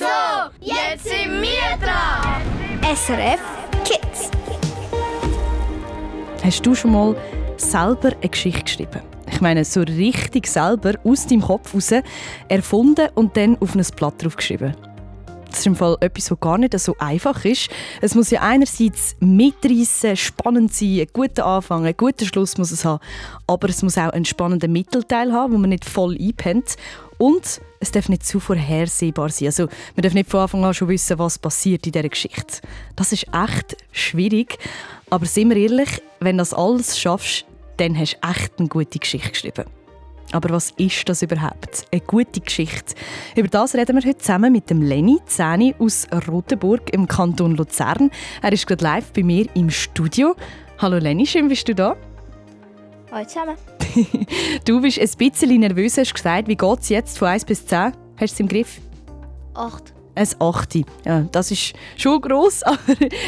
So, jetzt sind wir dran. SRF Kids. Hast du schon mal selber eine Geschichte geschrieben? Ich meine, so richtig selber aus deinem Kopf raus erfunden und dann auf ein Blatt draufgeschrieben. Das ist im Fall etwas, was gar nicht so einfach ist. Es muss ja einerseits mitreißen, spannend sein, einen guten Anfang, einen guten Schluss muss es haben. Aber es muss auch einen spannenden Mittelteil haben, wo man nicht voll einpennt. Und es darf nicht zu vorhersehbar sein. Also, man darf nicht von Anfang an schon wissen, was passiert in dieser Geschichte. Das ist echt schwierig. Aber sind wir ehrlich, wenn du das alles schaffst, dann hast du echt eine gute Geschichte geschrieben. Aber was ist das überhaupt? Eine gute Geschichte. Über das reden wir heute zusammen mit dem Lenny Zäni aus Rotenburg im Kanton Luzern. Er ist gerade live bei mir im Studio. Hallo Lenny, schön bist du da. Hallo zusammen. du bist ein bisschen nervös, hast gesagt. Wie geht es jetzt von 1 bis 10? Hast du es im Griff? 8. Ein 8. Ja, das ist schon gross, aber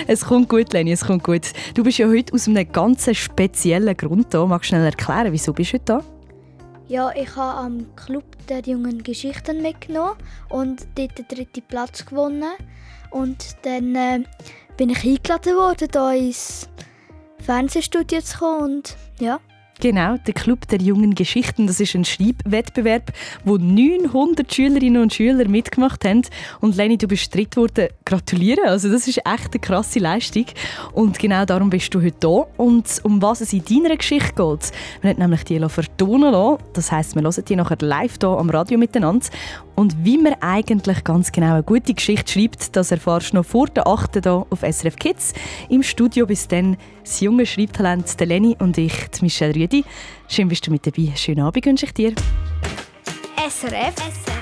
es kommt gut, Lenny, es kommt gut. Du bist ja heute aus einem ganz speziellen Grund da. Magst du schnell erklären, wieso bist du heute da? Ja, ich habe am Club der jungen Geschichten mitgenommen und dort den dritten Platz gewonnen. Und dann äh, bin ich eingeladen worden, hier ins Fernsehstudio zu kommen. Und ja. Genau, der Club der jungen Geschichten. Das ist ein Schreibwettbewerb, wo 900 Schülerinnen und Schüler mitgemacht haben. Und Leni, du bist dritt worden. Gratuliere! Also das ist echt eine krasse Leistung. Und genau darum bist du heute hier. Und um was es in deiner Geschichte geht, wir haben nämlich die vertonen lassen. Das heisst, wir hören die nachher live hier am Radio miteinander. Und wie man eigentlich ganz genau eine gute Geschichte schreibt, das erfährst du noch vor der 8. hier auf SRF Kids. Im Studio bis dann das junge Schreibtalent der Leni und ich, Michelle Rüdi. Schön bist du mit dabei. Schönen Abend wünsche ich dir. SRF. SRF.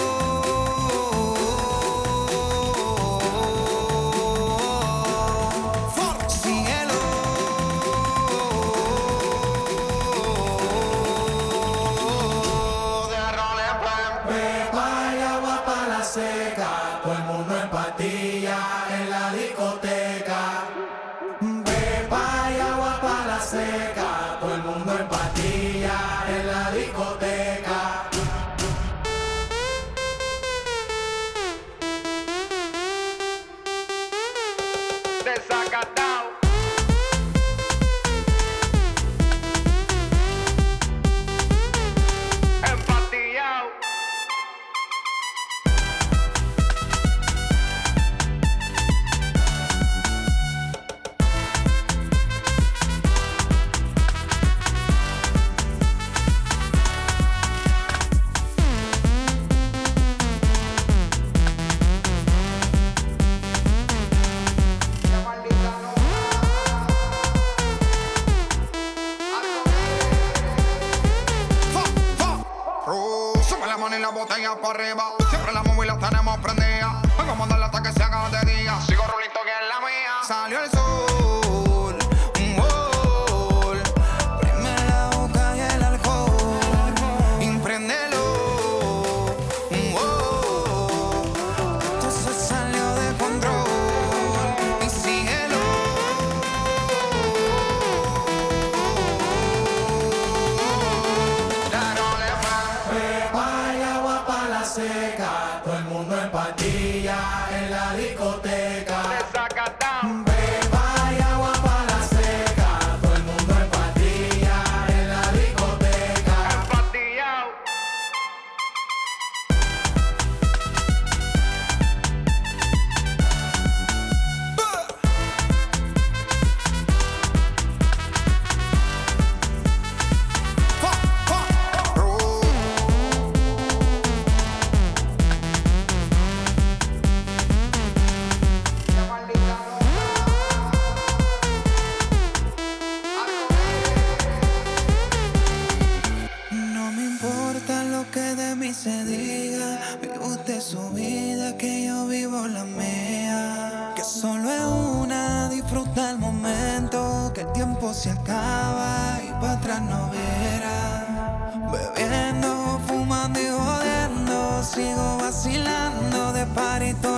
Para arriba.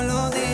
lo digo.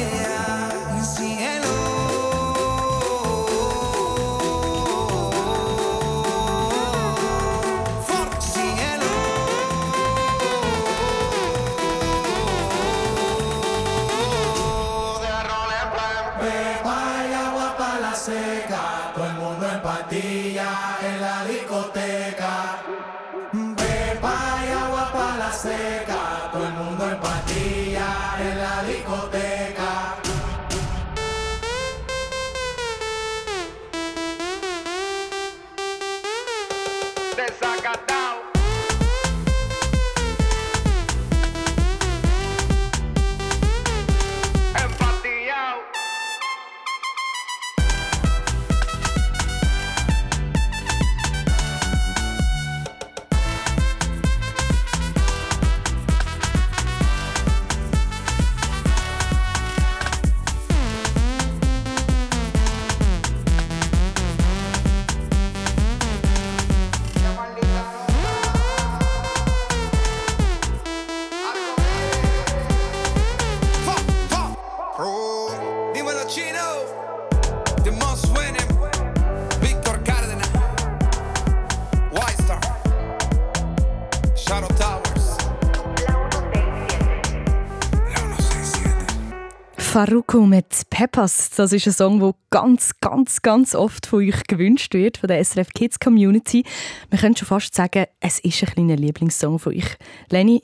Farruko mit Peppers, das ist ein Song, der ganz, ganz, ganz oft von euch gewünscht wird, von der SRF Kids Community. Man könnte schon fast sagen, es ist ein kleiner Lieblingssong von euch. Leni,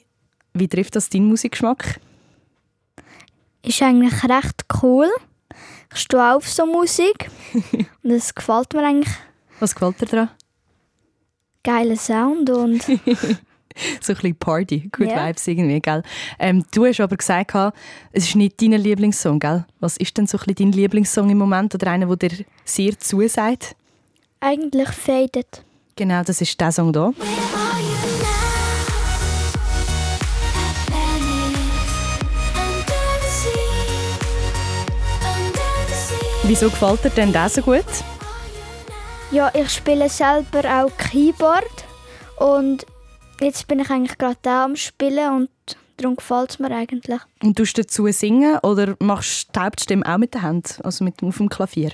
wie trifft das deinen Musikgeschmack? Ist eigentlich recht cool. Ich stehe auch auf so Musik und es gefällt mir eigentlich. Was gefällt dir daran? Geiler Sound und So ein bisschen Party, Good Ja. Vibes irgendwie, gell? Ähm, du hast aber gesagt, es ist nicht dein Lieblingssong, gell? Was ist denn so ein bisschen dein Lieblingssong im Moment oder einer, der dir sehr zusagt? eigentlich faded. Genau, das ist der Song hier. Wieso gefällt dir denn der so gut? Ja, ich spiele selber auch Keyboard und jetzt bin ich eigentlich gerade da am Spielen und darum gefällt es mir eigentlich. Und tust du dazu singen oder machst du die Hauptstimme auch mit der Hand, also mit, auf dem Klavier?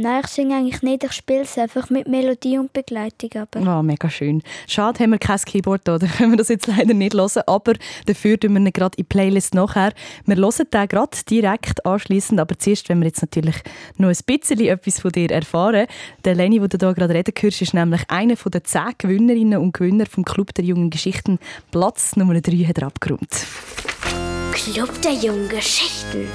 Nein, ich singe eigentlich nicht, ich spiele es einfach mit Melodie und Begleitung. Aber Oh, mega schön. Schade, haben wir kein Keyboard da, dann können wir das jetzt leider nicht hören, aber dafür tun wir ihn gerade in die Playlist nachher. Wir hören den gerade direkt anschließend, aber zuerst, wenn wir jetzt natürlich noch ein bisschen etwas von dir erfahren. Der Leni, den du hier gerade reden hörst, ist nämlich einer von den zehn Gewinnerinnen und Gewinner vom Club der jungen Geschichten. Platz Nummer 3 hat er abgeräumt. Club der jungen Geschichten.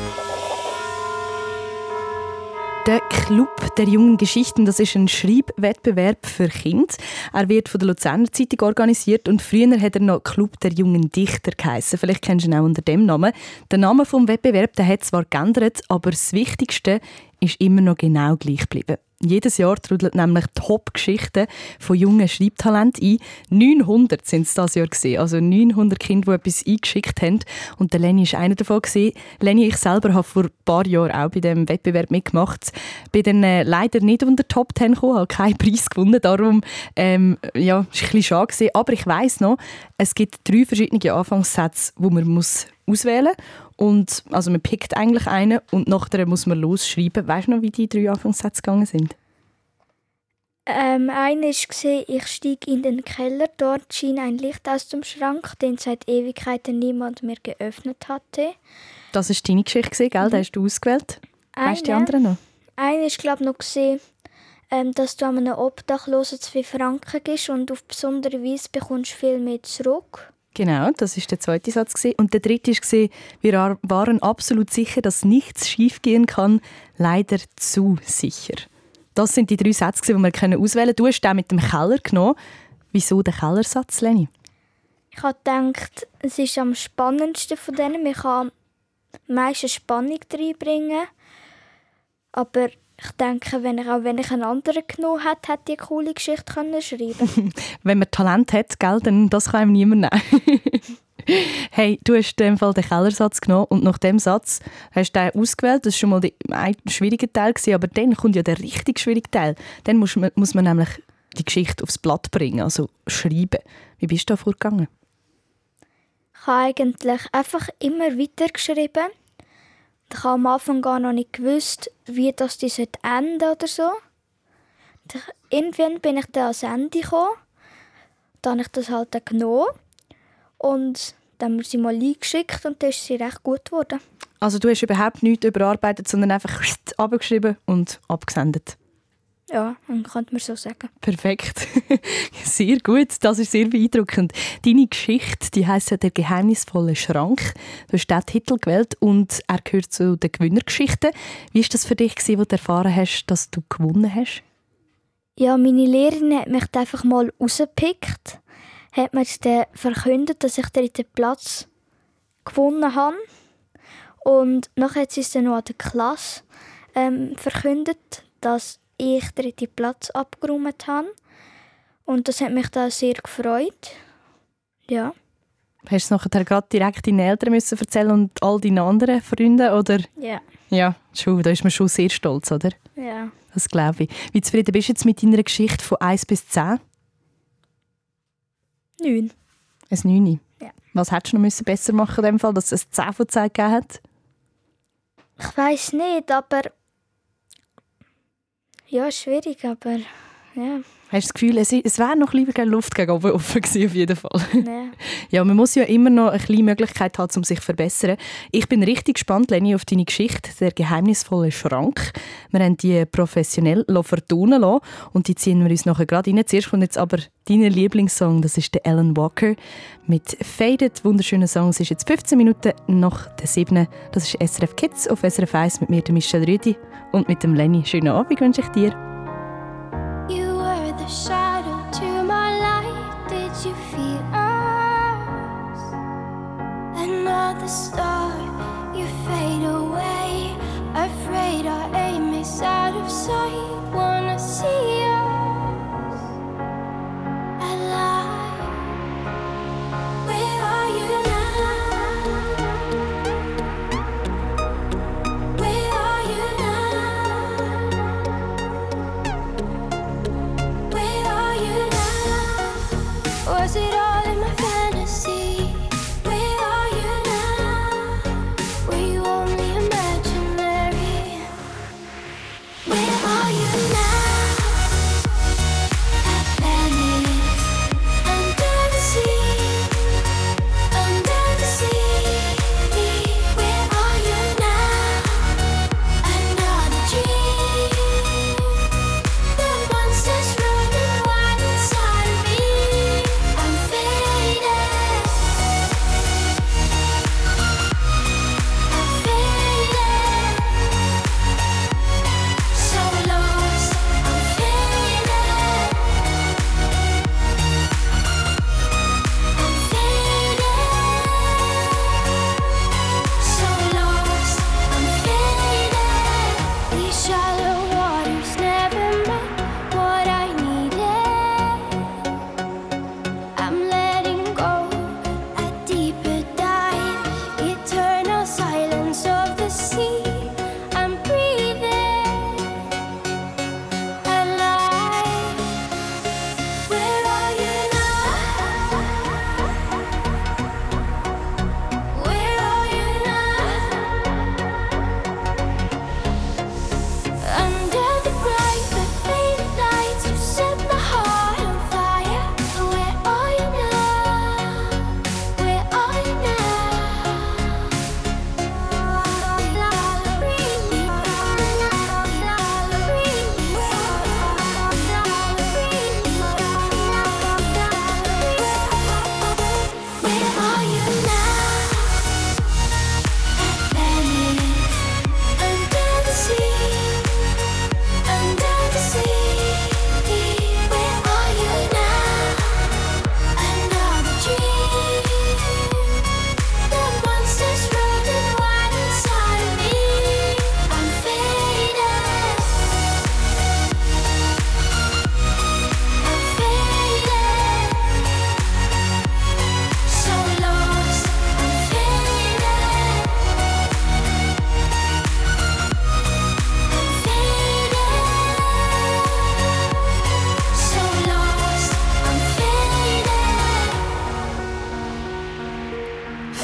Der Club der jungen Geschichten, das ist ein Schreibwettbewerb für Kinder. Er wird von der Luzerner Zeitung organisiert und früher hat er noch Club der jungen Dichter geheißen. Vielleicht kennst du ihn auch unter dem Namen. Der Name vom Wettbewerb, der hat zwar geändert, aber das Wichtigste ist immer noch genau gleich geblieben. Jedes Jahr trudeln nämlich Top-Geschichten von jungen Schreibtalenten ein. 900 sind es dieses Jahr gesehen, also 900 Kinder, die etwas eingeschickt haben. Und der Lenny ist einer davon gewesen. Lenny, ich selber habe vor ein paar Jahren auch bei diesem Wettbewerb mitgemacht. Bin dann äh, leider nicht unter Top 10 gekommen, habe keinen Preis gewonnen. Darum ähm, ja, ist ein bisschen schade gewesen. Aber ich weiss noch, es gibt drei verschiedene Anfangssätze, die man muss auswählen muss. Und, also man pickt eigentlich einen und nachher muss man losschreiben. Weißt du noch, wie die drei Anfangssätze gegangen sind? ähm, einer war, ich stieg in den Keller, dort schien ein Licht aus dem Schrank, den seit Ewigkeiten niemand mehr geöffnet hatte. Das war deine Geschichte, gell? Den hast du ausgewählt. Weißt du die anderen noch? Einer ist, glaube noch, gewesen, ähm, dass du an einem Obdachlosen zwei Franken gibst und auf besondere Weise bekommst du viel mehr zurück. Genau, das ist der zweite Satz. Und der dritte war, wir ar- waren absolut sicher, dass nichts schiefgehen kann, leider zu sicher. Das sind die drei Sätze, die wir können auswählen. Du hast den mit dem Keller genommen. Wieso der Kellersatz, Leni? Ich habe gedacht, es ist am spannendsten von denen. Man kann am meisten Spannung reinbringen. Aber ich denke, wenn ich, auch wenn ich einen anderen genommen hätte, hätte ich eine coole Geschichte können schreiben Wenn man Talent hat, gell, dann das kann einem niemand nehmen. Hey, du hast in dem Fall den Kellersatz genommen und nach dem Satz hast du den ausgewählt. Das war schon mal der ein schwierige Teil, gewesen, aber dann kommt ja der richtig schwierige Teil. Dann muss man, muss man nämlich die Geschichte aufs Blatt bringen, also schreiben. Wie bist du da vorgegangen? Ich habe eigentlich einfach immer weiter geschrieben. Ich habe am Anfang gar noch nicht gewusst, wie das die enden oder so. Irgendwann bin ich dann ans Ende gekommen. Dann habe ich das halt dann genommen. Und dann haben wir sie mal eingeschickt und dann ist sie recht gut geworden. Also du hast überhaupt nichts überarbeitet, sondern einfach abgeschrieben und abgesendet. Ja, dann könnte man so sagen. Perfekt. Sehr gut, das ist sehr beeindruckend. Deine Geschichte, die heisst ja «Der geheimnisvolle Schrank». Du hast diesen Titel gewählt und er gehört zu den Gewinnergeschichten. Wie war das für dich, als du erfahren hast, dass du gewonnen hast? Ja, meine Lehrerin hat mich einfach mal rausgepickt, hat mir dann verkündet, dass ich den dritten Platz gewonnen habe. Und nachher hat sie es dann noch an der Klasse ähm, verkündet, dass ich den dritten Platz abgeräumt habe. Und das hat mich da sehr gefreut. Ja. Hast du es nachher gerade direkt deinen Eltern müssen erzählen und all deinen anderen Freunden, oder? Ja. Ja, schon, da ist man schon sehr stolz, oder? Ja. Das glaube ich. Wie zufrieden bist du jetzt mit deiner Geschichte von 1 bis 10? Neun. Ein 9? Ja. Was hättest du noch müssen besser machen in dem Fall, dass es ein 10 von 10 gegeben hat? Ich weiß nicht, aber ja, schwierig, aber ja. Hast du das Gefühl, es, es wäre noch lieber keine Luft gegen oben offen gewesen, auf jeden Fall? ja. Ja, man muss ja immer noch eine kleine Möglichkeit haben, um sich zu verbessern. Ich bin richtig gespannt, Leni, auf deine Geschichte, der geheimnisvolle Schrank. Wir haben die professionell vertonen lassen und die ziehen wir uns nachher gerade rein. Zuerst kommt jetzt aber dein Lieblingssong, das ist der Alan Walker mit «Faded», wunderschöner Song. Es ist jetzt 15 Minuten nach der 7. Das ist SRF Kids auf SRF 1 mit mir, Michelle Rüdi und mit dem Lenny. Schönen Abend wünsche ich dir. The shadow to my light. Did you feel us? Another star,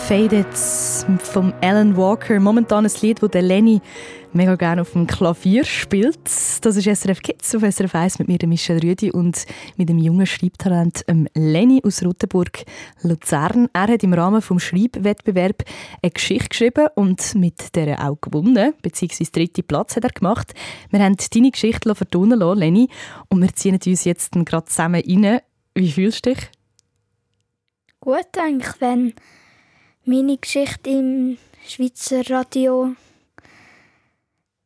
Faded vom Alan Walker. Momentan ein Lied, das Lenny mega gerne auf dem Klavier spielt. Das ist SRF Kids auf SRF 1 mit mir, Michel Rüdi, und mit dem jungen Schreibtalent ähm, Lenny aus Rotenburg, Luzern. Er hat im Rahmen des Schreibwettbewerbs eine Geschichte geschrieben und mit der auch gewonnen, beziehungsweise dritten Platz hat er gemacht. Wir haben deine Geschichte vertonen lassen, Lenny, und wir ziehen uns jetzt gerade zusammen rein. Wie fühlst du dich? Gut, eigentlich, wenn meine Geschichte im Schweizer Radio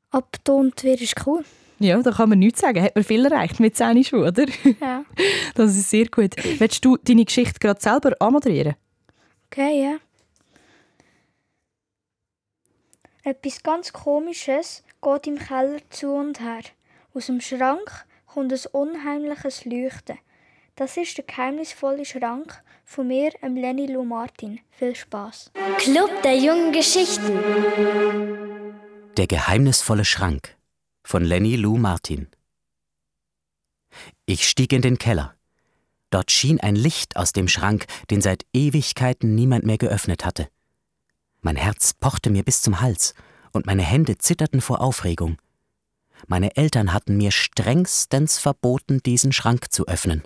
abtont wird, ist cool. Ja, da kann man nichts sagen. Hat man viel erreicht mit 10 schon, oder? Ja. Das ist sehr gut. Willst du deine Geschichte gerade selber anmoderieren? Okay, ja. Etwas ganz Komisches geht im Keller zu und her. Aus dem Schrank kommt ein unheimliches Leuchten. Das ist der geheimnisvolle Schrank von mir, ähm Lenny Lou Martin. Viel Spaß. Club der jungen Geschichten. Der geheimnisvolle Schrank von Lenny Lou Martin. Ich stieg in den Keller. Dort schien ein Licht aus dem Schrank, den seit Ewigkeiten niemand mehr geöffnet hatte. Mein Herz pochte mir bis zum Hals und meine Hände zitterten vor Aufregung. Meine Eltern hatten mir strengstens verboten, diesen Schrank zu öffnen.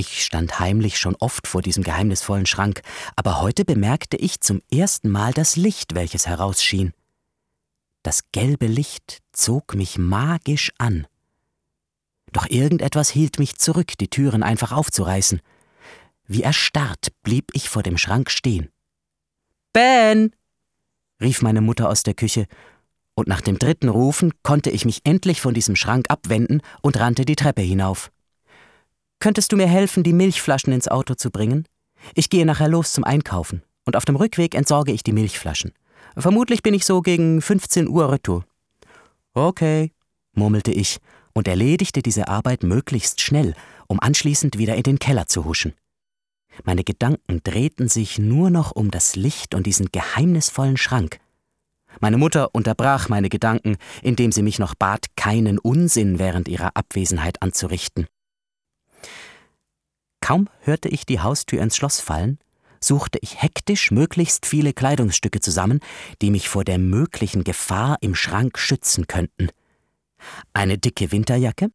Ich stand heimlich schon oft vor diesem geheimnisvollen Schrank, aber heute bemerkte ich zum ersten Mal das Licht, welches herausschien. Das gelbe Licht zog mich magisch an. Doch irgendetwas hielt mich zurück, die Türen einfach aufzureißen. Wie erstarrt blieb ich vor dem Schrank stehen. Ben! rief meine Mutter aus der Küche, und nach dem dritten Rufen konnte ich mich endlich von diesem Schrank abwenden und rannte die Treppe hinauf. Könntest du mir helfen, die Milchflaschen ins Auto zu bringen? Ich gehe nachher los zum Einkaufen und auf dem Rückweg entsorge ich die Milchflaschen. Vermutlich bin ich so gegen 15 Uhr retour. Okay, murmelte ich und erledigte diese Arbeit möglichst schnell, um anschließend wieder in den Keller zu huschen. Meine Gedanken drehten sich nur noch um das Licht und diesen geheimnisvollen Schrank. Meine Mutter unterbrach meine Gedanken, indem sie mich noch bat, keinen Unsinn während ihrer Abwesenheit anzurichten. Kaum hörte ich die Haustür ins Schloss fallen, suchte ich hektisch möglichst viele Kleidungsstücke zusammen, die mich vor der möglichen Gefahr im Schrank schützen könnten. Eine dicke Winterjacke,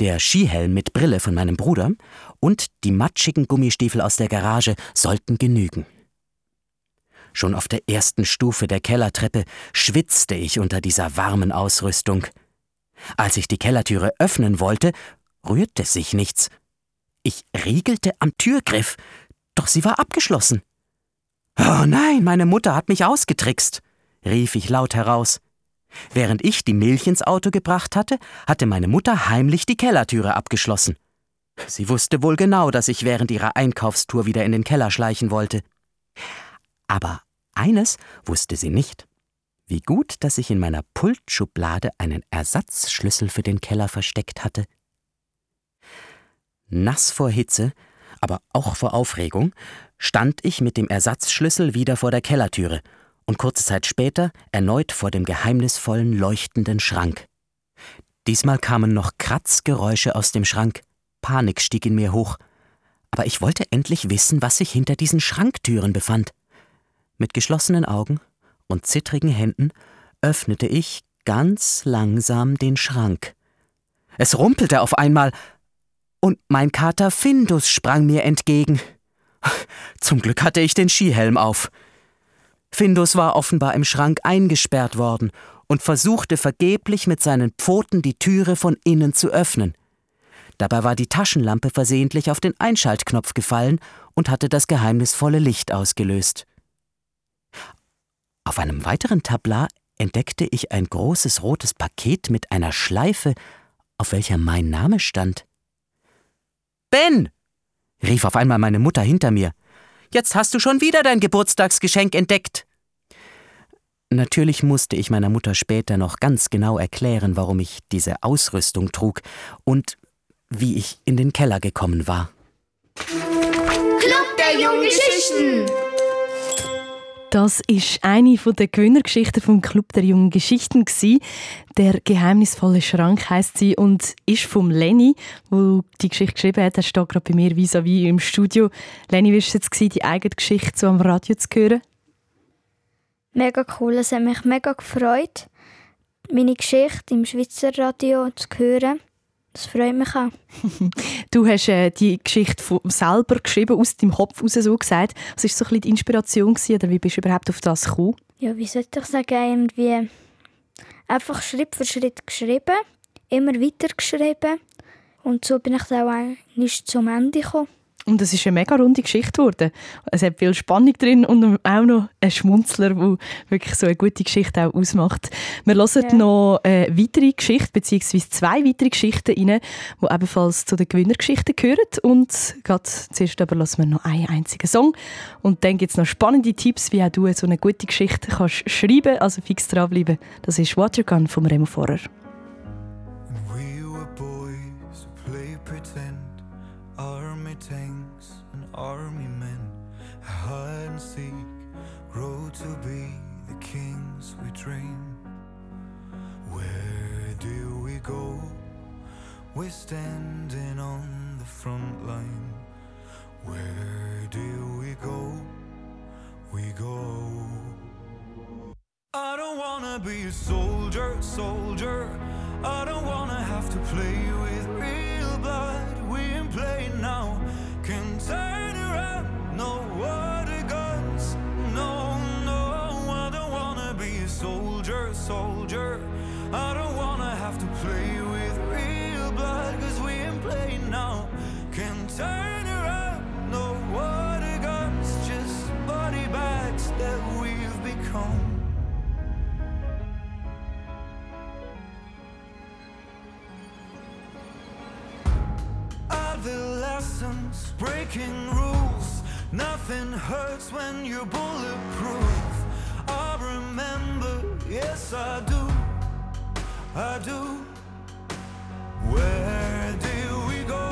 der Skihelm mit Brille von meinem Bruder und die matschigen Gummistiefel aus der Garage sollten genügen. Schon auf der ersten Stufe der Kellertreppe schwitzte ich unter dieser warmen Ausrüstung. Als ich die Kellertüre öffnen wollte, rührte sich nichts ich riegelte am Türgriff, doch sie war abgeschlossen. Oh nein, meine Mutter hat mich ausgetrickst, rief ich laut heraus. Während ich die Milch ins Auto gebracht hatte, hatte meine Mutter heimlich die Kellertüre abgeschlossen. Sie wusste wohl genau, dass ich während ihrer Einkaufstour wieder in den Keller schleichen wollte. Aber eines wusste sie nicht. Wie gut, dass ich in meiner Pultschublade einen Ersatzschlüssel für den Keller versteckt hatte. Nass vor Hitze, aber auch vor Aufregung, stand ich mit dem Ersatzschlüssel wieder vor der Kellertüre und kurze Zeit später erneut vor dem geheimnisvollen leuchtenden Schrank. Diesmal kamen noch Kratzgeräusche aus dem Schrank. Panik stieg in mir hoch. Aber ich wollte endlich wissen, was sich hinter diesen Schranktüren befand. Mit geschlossenen Augen und zittrigen Händen öffnete ich ganz langsam den Schrank. Es rumpelte auf einmal und mein Kater Findus sprang mir entgegen. Zum Glück hatte ich den Skihelm auf. Findus war offenbar im Schrank eingesperrt worden und versuchte vergeblich mit seinen Pfoten die Türe von innen zu öffnen. Dabei war die Taschenlampe versehentlich auf den Einschaltknopf gefallen und hatte das geheimnisvolle Licht ausgelöst. Auf einem weiteren Tablat entdeckte ich ein großes rotes Paket mit einer Schleife, auf welcher mein Name stand. Ben! rief auf einmal meine Mutter hinter mir. Jetzt hast du schon wieder dein Geburtstagsgeschenk entdeckt. Natürlich musste ich meiner Mutter später noch ganz genau erklären, warum ich diese Ausrüstung trug und wie ich in den Keller gekommen war. Club der jungen Geschichten. Das ist eine der Gewinnergeschichten vom Club der jungen Geschichten Der geheimnisvolle Schrank heißt sie und ist vom Lenny, wo die Geschichte geschrieben hat. Er steht gerade bei mir vis-à-vis -vis im Studio. Lenny, wie war es jetzt, die eigene Geschichte so am Radio zu hören? Mega cool, es hat mich mega gefreut, meine Geschichte im Schweizer Radio zu hören. Das freut mich auch. du hast äh, die Geschichte von selber geschrieben, aus deinem Kopf heraus so gesagt. Was war so ein bisschen die Inspiration gewesen, oder wie bist du überhaupt auf das gekommen? Ja, wie soll ich sagen, irgendwie einfach Schritt für Schritt geschrieben, immer weiter geschrieben und so bin ich dann auch eigentlich zum Ende gekommen. Und es ist eine mega runde Geschichte geworden. Es hat viel Spannung drin und auch noch ein Schmunzler, der wirklich so eine gute Geschichte auch ausmacht. Wir hören ja. noch eine weitere Geschichte, beziehungsweise zwei weitere Geschichten rein, die ebenfalls zu den Gewinnergeschichten gehören. Und gerade zuerst aber lassen wir noch einen einzigen Song. Und dann gibt es noch spannende Tipps, wie auch du so eine gute Geschichte kannst schreiben kannst. Also fix dranbleiben. Das ist Watergun von Remo Forer. We're standing on the front line. Where do we go? We go. I don't wanna be a soldier, soldier. I don't wanna have to play with real blood. We ain't playing now. Adolescence, breaking rules Nothing hurts when you're bulletproof. I remember, yes, I do. I do. Where do we go?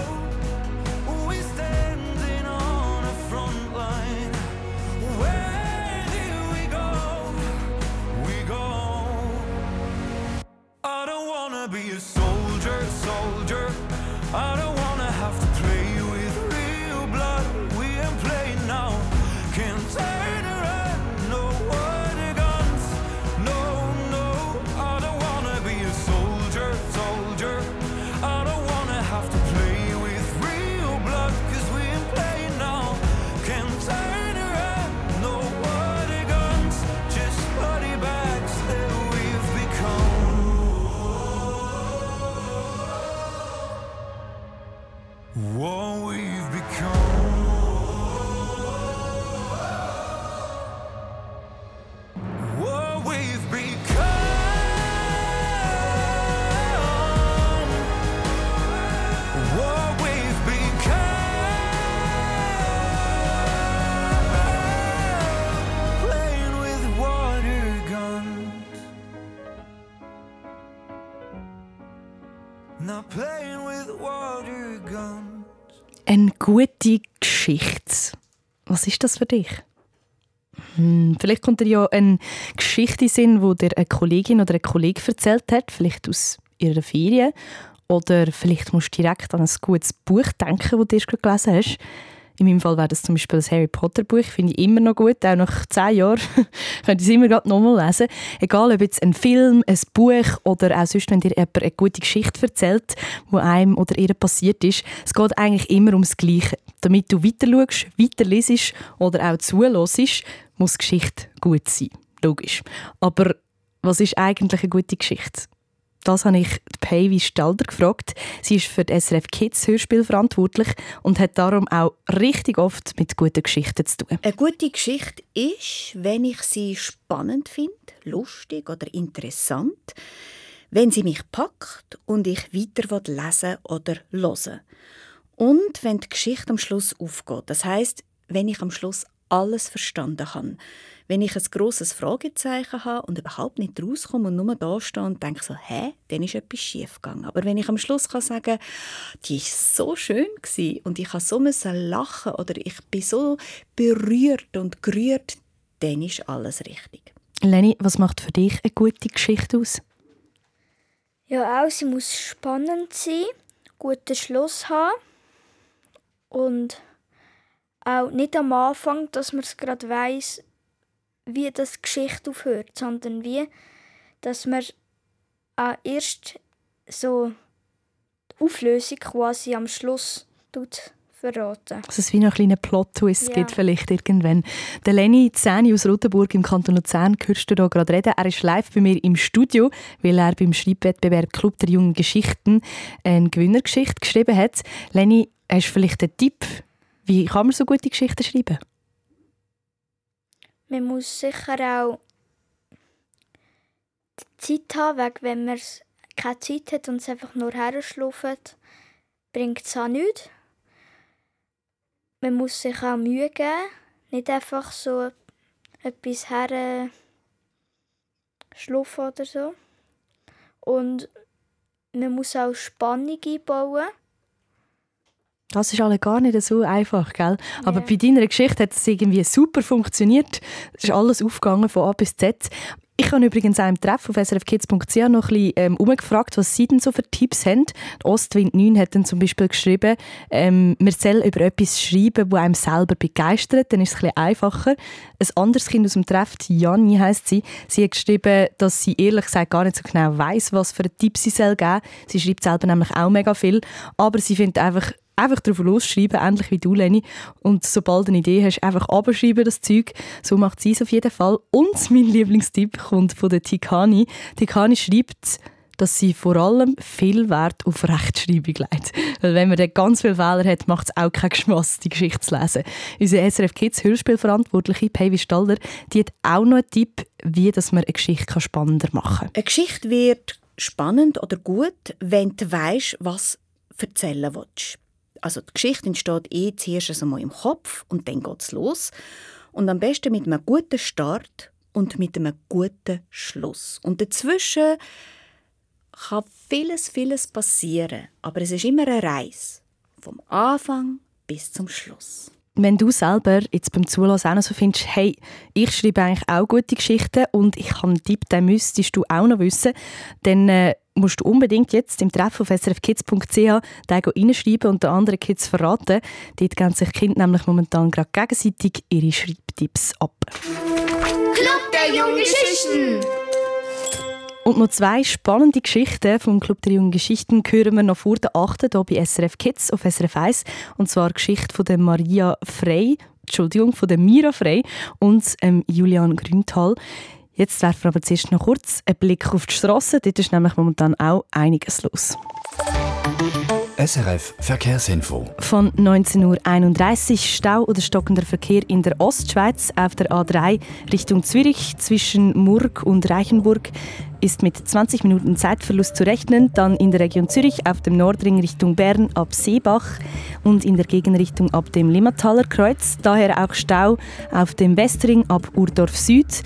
We standing on a front line. Where do we go? We go. I don't wanna be a soldier, soldier. I don't gute Geschichte. Was ist das für dich? Hm, vielleicht kommt dir ja eine Geschichte in Sinn, die dir eine Kollegin oder ein Kollege erzählt hat, vielleicht aus ihrer Ferien. Oder vielleicht musst du direkt an ein gutes Buch denken, das du gelesen hast. In meinem Fall wäre das zum Beispiel das Harry Potter Buch, finde ich immer noch gut, auch nach zehn Jahren könnt ihr es immer gerade nochmal lesen. Egal ob jetzt ein Film, ein Buch oder auch sonst, wenn dir jemand eine gute Geschichte erzählt, die einem oder ihr passiert ist, es geht eigentlich immer ums Gleiche. Damit du weiter schaust, weiter lesest oder auch zuhörst, muss die Geschichte gut sein. Logisch. Aber was ist eigentlich eine gute Geschichte? Das habe ich Pavy Stalder gefragt. Sie ist für das SRF Kids Hörspiel verantwortlich und hat darum auch richtig oft mit guten Geschichten zu tun. Eine gute Geschichte ist, wenn ich sie spannend finde, lustig oder interessant, wenn sie mich packt und ich weiter lesen oder hören und wenn die Geschichte am Schluss aufgeht. Das heißt, wenn ich am Schluss alles verstanden habe. Wenn ich ein grosses Fragezeichen habe und überhaupt nicht rauskomme und nur da stehe und denke so, hä, dann ist etwas schief gegangen. Aber wenn ich am Schluss kann sagen, die war so schön und ich musste so lachen oder ich bin so berührt und gerührt, dann ist alles richtig. Leni, was macht für dich eine gute Geschichte aus? Ja, auch sie muss spannend sein, guten Schluss haben und auch nicht am Anfang, dass man es gerade weiß, wie das Geschichte aufhört, sondern wie, dass man erst so die Auflösung quasi am Schluss tut verraten. Dass es wie noch einen kleinen Plot-Twist Ja. gibt vielleicht irgendwann. Der Lenny Zäni aus Rotenburg im Kanton Luzern, hörst du da gerade reden. Er ist live bei mir im Studio, weil er beim Schreibwettbewerb Club der jungen Geschichten eine Gewinnergeschichte geschrieben hat. Lenny, hast du vielleicht einen Tipp, wie kann man so gute Geschichten schreiben? Man muss sicher auch Zeit haben, wegen wenn man keine Zeit hat und es einfach nur herschlafen, bringt es auch nichts. Man muss sich auch Mühe geben, nicht einfach so etwas her oder so. Und man muss auch Spannung einbauen. Das ist alle gar nicht so einfach, gell? Aber Ja. bei deiner Geschichte hat es irgendwie super funktioniert. Es ist alles aufgegangen von A bis Z. Ich habe übrigens auch im Treff auf srfkids.ch noch ein bisschen ähm, umgefragt, was sie denn so für Tipps haben. Die Ostwind 9 hat dann zum Beispiel geschrieben, ähm, man soll über etwas schreiben, das einem selber begeistert, dann ist es ein bisschen einfacher. Ein anderes Kind aus dem Treff, Janni heisst sie, sie hat geschrieben, dass sie ehrlich gesagt gar nicht so genau weiß, was für einen Tipp sie soll geben soll. Sie schreibt selber nämlich auch mega viel, aber sie findet einfach, einfach drauf losschreiben, ähnlich wie du, Leni. Und sobald du eine Idee hast, einfach abschreiben das Zeug. So macht sie es auf jeden Fall. Und mein Lieblingstipp kommt von der Tikani. Tikani schreibt, dass sie vor allem viel Wert auf Rechtschreibung legt. Weil wenn man dann ganz viele Fehler hat, macht es auch keinen Spass, die Geschichte zu lesen. Unsere SRF Kids Hörspielverantwortliche, Peivi Stalder, die hat auch noch einen Tipp, wie dass man eine Geschichte spannender machen kann. Eine Geschichte wird spannend oder gut, wenn du weißt, was du erzählen willst. Also die Geschichte entsteht eh zuerst einmal im Kopf und dann geht es los. Und am besten mit einem guten Start und mit einem guten Schluss. Und dazwischen kann vieles, vieles passieren. Aber es ist immer eine Reise. Vom Anfang bis zum Schluss. Wenn du selber jetzt beim Zulassen auch noch so findest, hey, ich schreibe eigentlich auch gute Geschichten und ich habe einen Tipp, den müsstest du auch noch wissen, dann äh, musst du unbedingt jetzt im Treff auf srfkids.ch den reinschreiben und den anderen Kids verraten. Dort geben sich Kinder nämlich momentan gerade gegenseitig ihre Schreibtipps ab. Club der jungen Geschichten. Und noch zwei spannende Geschichten vom Club der jungen Geschichten hören wir noch vor der 8. hier bei SRF Kids auf SRF 1. Und zwar die Geschichte von der Maria Frey, Entschuldigung, von der Mira Frey und ähm, Julian Grünthal. Jetzt werfen wir aber zuerst noch kurz einen Blick auf die Straße. Dort ist nämlich momentan auch einiges los. SRF Verkehrsinfo. Von 19.31 Uhr Stau oder stockender Verkehr in der Ostschweiz auf der A3 Richtung Zürich zwischen Murg und Reichenburg ist mit 20 Minuten Zeitverlust zu rechnen. Dann in der Region Zürich auf dem Nordring Richtung Bern ab Seebach und in der Gegenrichtung ab dem Limmataler Kreuz. Daher auch Stau auf dem Westring ab Urdorf Süd.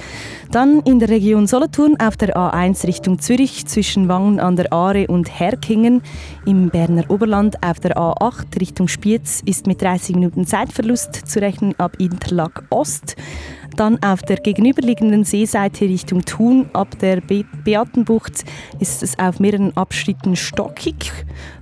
Dann in der Region Solothurn auf der A1 Richtung Zürich zwischen Wangen an der Aare und Herkingen. Im Berner Oberland auf der A8 Richtung Spiez ist mit 30 Minuten Zeitverlust zu rechnen ab Interlaken Ost. Dann auf der gegenüberliegenden Seeseite Richtung Thun ab der Be Beatenbucht ist es auf mehreren Abschnitten stockig.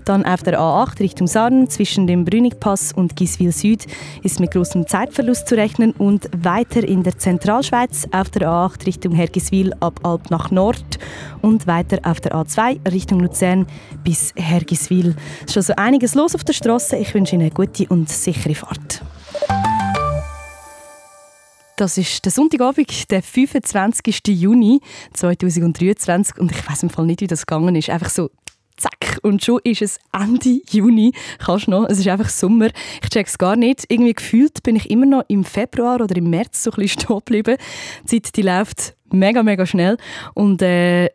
Dann auf der A8 Richtung Sarnen zwischen dem Brünigpass und Giswil Süd ist mit großem Zeitverlust zu rechnen und weiter in der Zentralschweiz auf der A8 Richtung Hergiswil ab Alp nach Nord und weiter auf der A2 Richtung Luzern bis Hergiswil. Es ist also einiges los auf der Straße. Ich wünsche Ihnen eine gute und sichere Fahrt. Das ist der Sonntagabend, der 25. Juni 2023 und ich weiß im Fall nicht, wie das gegangen ist. Einfach so zack und schon ist es Ende Juni. Kannst noch, es ist einfach Sommer. Ich check's gar nicht. Irgendwie gefühlt bin ich immer noch im Februar oder im März so ein bisschen stehen geblieben. Die Zeit die läuft mega, mega schnell und äh,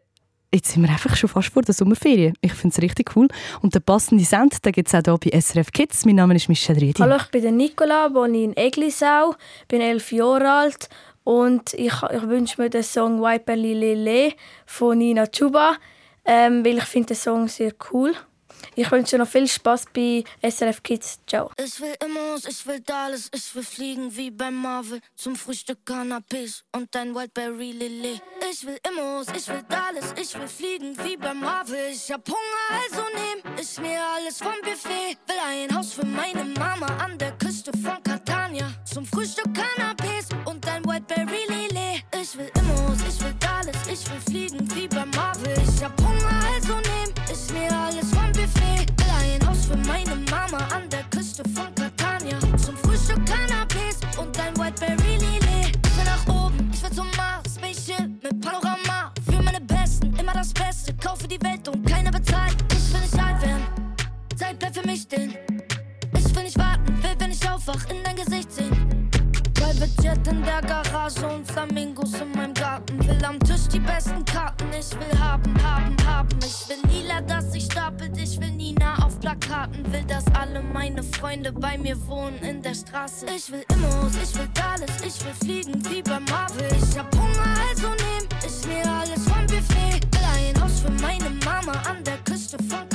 Jetzt sind wir einfach schon fast vor der Sommerferien. Ich finde es richtig cool. Und der passende Sound gibt es auch hier bei SRF Kids. Mein Name ist Michelle Rüdi. Hallo, ich bin der Nicola, wohne in Eglisau, bin elf Jahre alt und ich, ich wünsche mir den Song Wiperli Lele von Nina Chuba, ähm, weil ich finde den Song sehr cool. Ich wünsche noch viel Spaß bei SRF Kids. Ciao. Ich will Immos, ich will Dallas, ich will fliegen wie bei Marvel. Zum Frühstück Cannabis und ein Wildberry Lilly. Ich will Immos, ich will Dallas, ich will fliegen wie bei Marvel. Ich hab Hunger, also nehm ich mir alles vom Buffet. Will ein Haus für meine Mama an der Küste von Catania. Zum Frühstück Cannabis und ein Wildberry Lilly. Ich will Immos, ich will Dallas, ich will fliegen wie bei Marvel. Ich hab Hunger, also nehm mir alles vom Buffet. Will ein Haus für meine Mama an der Küste von Catania. Zum Frühstück Cannabis und ein Whiteberry Lilly. Ich will nach oben, ich will zum Mars. Spaceship mit Panorama. Für meine Besten, immer das Beste. Kaufe die Welt und keiner bezahlt. Ich will nicht alt werden. Zeit bleibt für mich stehen. Ich will nicht warten, will, wenn ich aufwach, in dein Gesicht sehen. Private Jet in der Garage und Flamingos in meinem Garten. Will am Tisch die besten Karten. Ich will haben, haben, haben. Ich will Lila, dass sich stapelt. Ich will Nina auf Plakaten. Will, dass alle meine Freunde bei mir wohnen in der Straße. Ich will Immos, ich will Dallas. Ich will fliegen wie bei Marvel. Ich hab Hunger, also nehm ich mir alles vom Buffet. Will ein Haus für meine Mama an der Küste von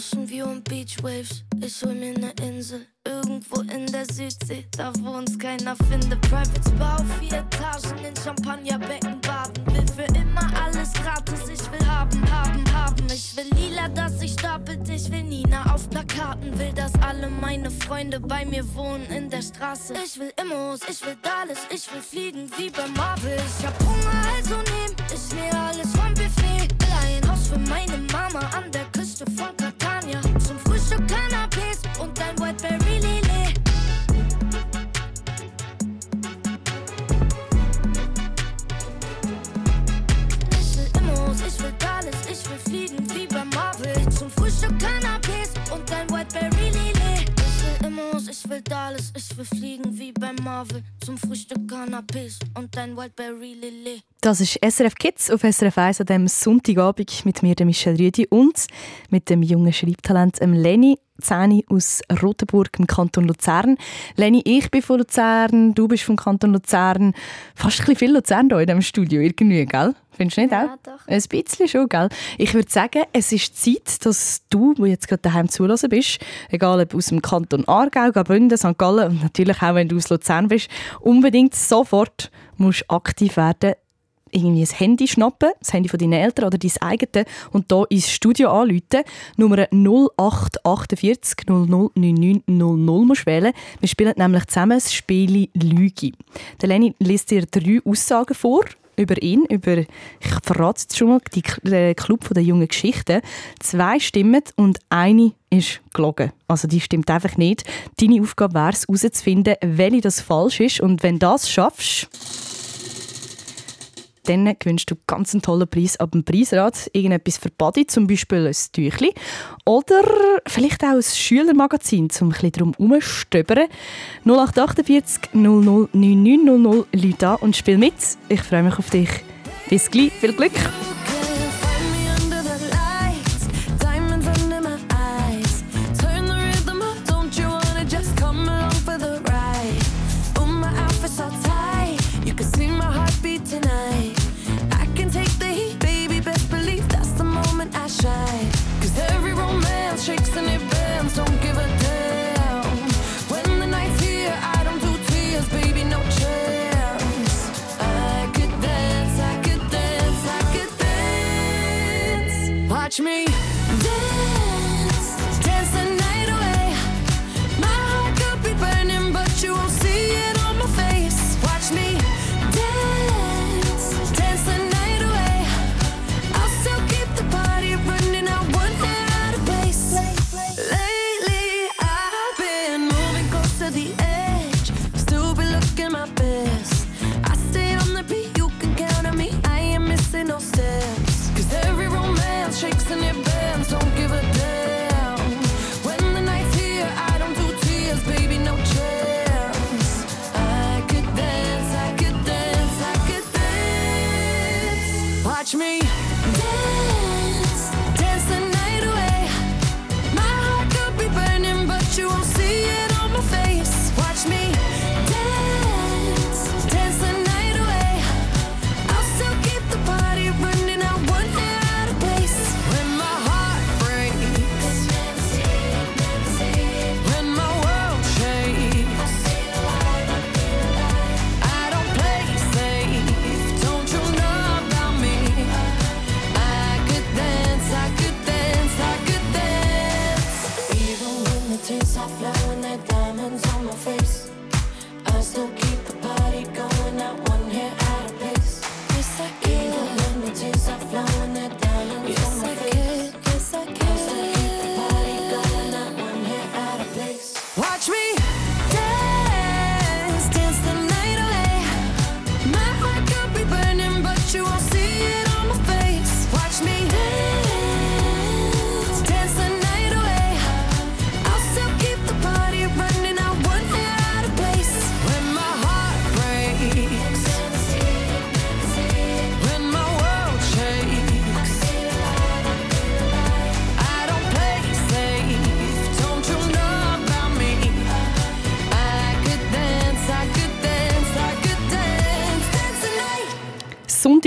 Ocean View und Beach Waves. Ich hol mir ne Insel. Irgendwo in der Südsee, da wo uns keiner findet. Private Spa auf vier Etagen in Champagnerbecken baden. Will für immer alles gratis. Ich will haben, haben, haben. Ich will lila, dass sich stapelt. Ich will Nina auf Plakaten. Will, dass alle meine Freunde bei mir wohnen in der Straße. Ich will Immos, ich will Dallas. Ich will fliegen wie bei Marvel. Ich hab Hunger, also nehm ich mir alles vom Buffet. Will ein Haus für meine Mama an der Will fliegen wie bei Marvel. Zum Frühstück Cannabis und ein Whiteberry Lilly. Das ist SRF Kids auf SRF 1 an diesem Sonntagabend mit mir, der Michelle Rüdi, und mit dem jungen Schreibtalent ähm, Lenny Zähni aus Rotenburg im Kanton Luzern. Lenny, ich bin von Luzern, du bist vom Kanton Luzern. Fast ein bisschen viel Luzern hier in diesem Studio, irgendwie, gell? Findest du nicht Ja, auch? doch. Ein bisschen schon, gell? Ich würde sagen, es ist Zeit, dass du, wo jetzt gerade daheim zulassen bist, egal ob aus dem Kanton Aargau, Graubünden, St. Gallen und natürlich auch, wenn du aus Luzern bist, unbedingt sofort musst aktiv werden irgendwie ein Handy schnappen, das Handy von deinen Eltern oder dein eigene und hier ins Studio anrufen. Nummer 0848 00 99 00 musst wählen. Wir spielen nämlich zusammen das Spiel Lüge. Der Lenny liest dir drei Aussagen vor über ihn, über, ich verrate es schon mal, die, den Club der jungen Geschichten. Zwei stimmen und eine ist gelogen. Also die stimmt einfach nicht. Deine Aufgabe wäre es, herauszufinden, welche das falsch ist. Und wenn das schaffst, dann gewinnst du ganz einen tollen Preis ab dem Preisrat. Irgendetwas für Body, zum Beispiel ein Tüchli. Oder vielleicht auch ein Schülermagazin, um ein bisschen drum herumzustöbern. 0848 00 99 00 Leute an und spiel mit. Ich freue mich auf dich. Bis gleich. Viel Glück! touch me.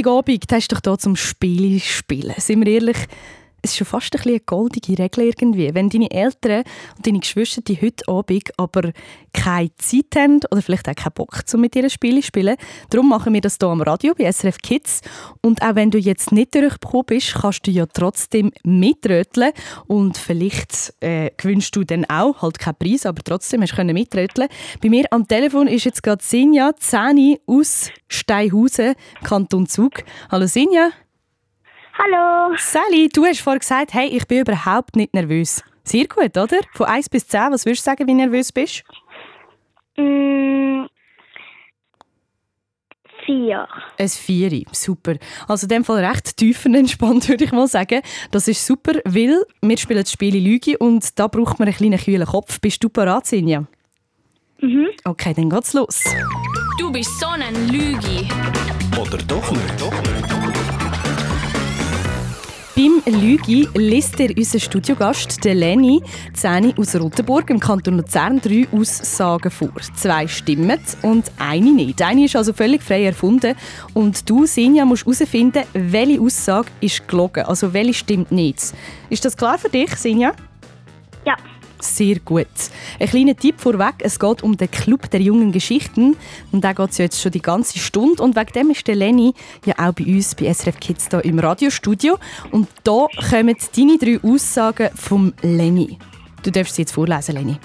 Freitagabend, der ist doch hier zum Spiele spielen. Sind wir ehrlich, es ist schon fast ein eine goldige Regel irgendwie. Wenn deine Eltern und deine Geschwister die heute Abend aber keine Zeit haben oder vielleicht auch keinen Bock, um mit ihren Spielen zu spielen, darum machen wir das hier am Radio bei SRF Kids. Und auch wenn du jetzt nicht durchgekommen bist, kannst du ja trotzdem mitröteln und vielleicht äh, gewinnst du dann auch, halt keinen Preis, aber trotzdem hast du mitröteln Bei mir am Telefon ist jetzt gerade Sinja Zeni aus Steinhausen, Kanton Zug. Hallo Sinja. Hallo. Sally, du hast vorhin gesagt, hey, ich bin überhaupt nicht nervös. Sehr gut, oder? Von 1 bis 10, was würdest du sagen, wie nervös bist Mm, vier. Ein Vieri, super. Also in dem Fall recht tiefenentspannt, würde ich mal sagen. Das ist super, weil wir spielen das Spiel Lüge und da braucht man einen kleinen kühlen Kopf. Bist du bereit, Sinja? Mhm. Okay, dann geht's los. Du bist so ein Lügi. Oder doch nicht? Doch nicht. Beim Lügi liest er unser Studiogast, der Lenny, 10 aus Rotenburg im Kanton Luzern, drei Aussagen vor. Zwei stimmen und eine nicht. Eine ist also völlig frei erfunden. Und du, Sinja, musst herausfinden, welche Aussage ist gelogen, also welche stimmt nicht. Ist das klar für dich, Sinja? Sehr gut. Ein kleiner Tipp vorweg, es geht um den Club der jungen Geschichten. Und da geht es jetzt schon die ganze Stunde. Und wegen dem ist der Lenny ja auch bei uns, bei SRF Kids, hier im Radiostudio. Und da kommen deine drei Aussagen vom Lenny. Du darfst sie jetzt vorlesen, Lenny.